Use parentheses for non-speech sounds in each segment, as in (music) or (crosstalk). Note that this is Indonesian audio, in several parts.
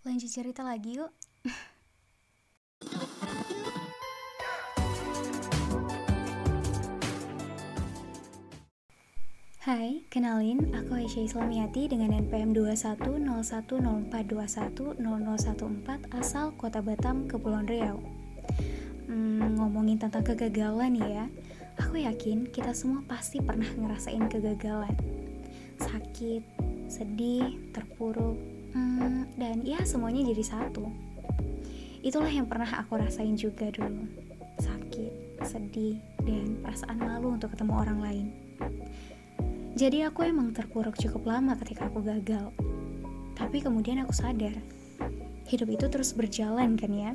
Lanjut cerita lagi yuk. (laughs) Hai, kenalin, aku Aisyah Islamiati dengan NPM 210104210014 asal Kota Batam, Kepulauan Riau. Hmm, ngomongin tentang kegagalan ya, aku yakin kita semua pasti pernah ngerasain kegagalan. Sakit, sedih, terpuruk, hmm, dan ya semuanya jadi satu. Itulah yang pernah aku rasain juga dulu. Sakit, sedih, dan perasaan malu untuk ketemu orang lain. Jadi aku emang terpuruk cukup lama ketika aku gagal. Tapi kemudian aku sadar, hidup itu terus berjalan kan ya.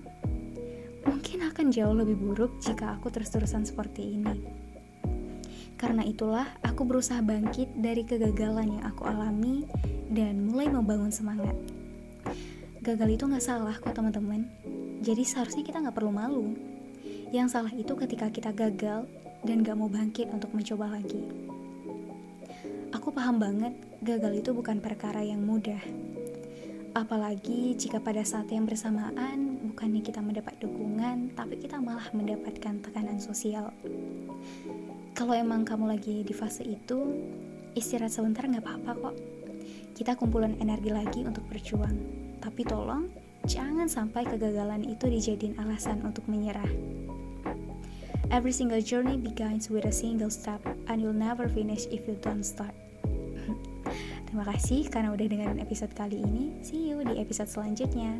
Mungkin akan jauh lebih buruk jika aku terus-terusan seperti ini. Karena itulah aku berusaha bangkit dari kegagalan yang aku alami dan mulai membangun semangat. Gagal itu gak salah kok teman-teman. Jadi seharusnya kita gak perlu malu. Yang salah itu ketika kita gagal dan gak mau bangkit untuk mencoba lagi. Aku paham banget, gagal itu bukan perkara yang mudah. Apalagi jika pada saat yang bersamaan, bukannya kita mendapat dukungan, tapi kita malah mendapatkan tekanan sosial. Kalau emang kamu lagi di fase itu, istirahat sebentar nggak apa-apa kok. Kita kumpulan energi lagi untuk berjuang. Tapi tolong, jangan sampai kegagalan itu dijadiin alasan untuk menyerah. Every single journey begins with a single step, and you'll never finish if you don't start. (laughs) Terima kasih karena udah dengerin episode kali ini. See you di episode selanjutnya.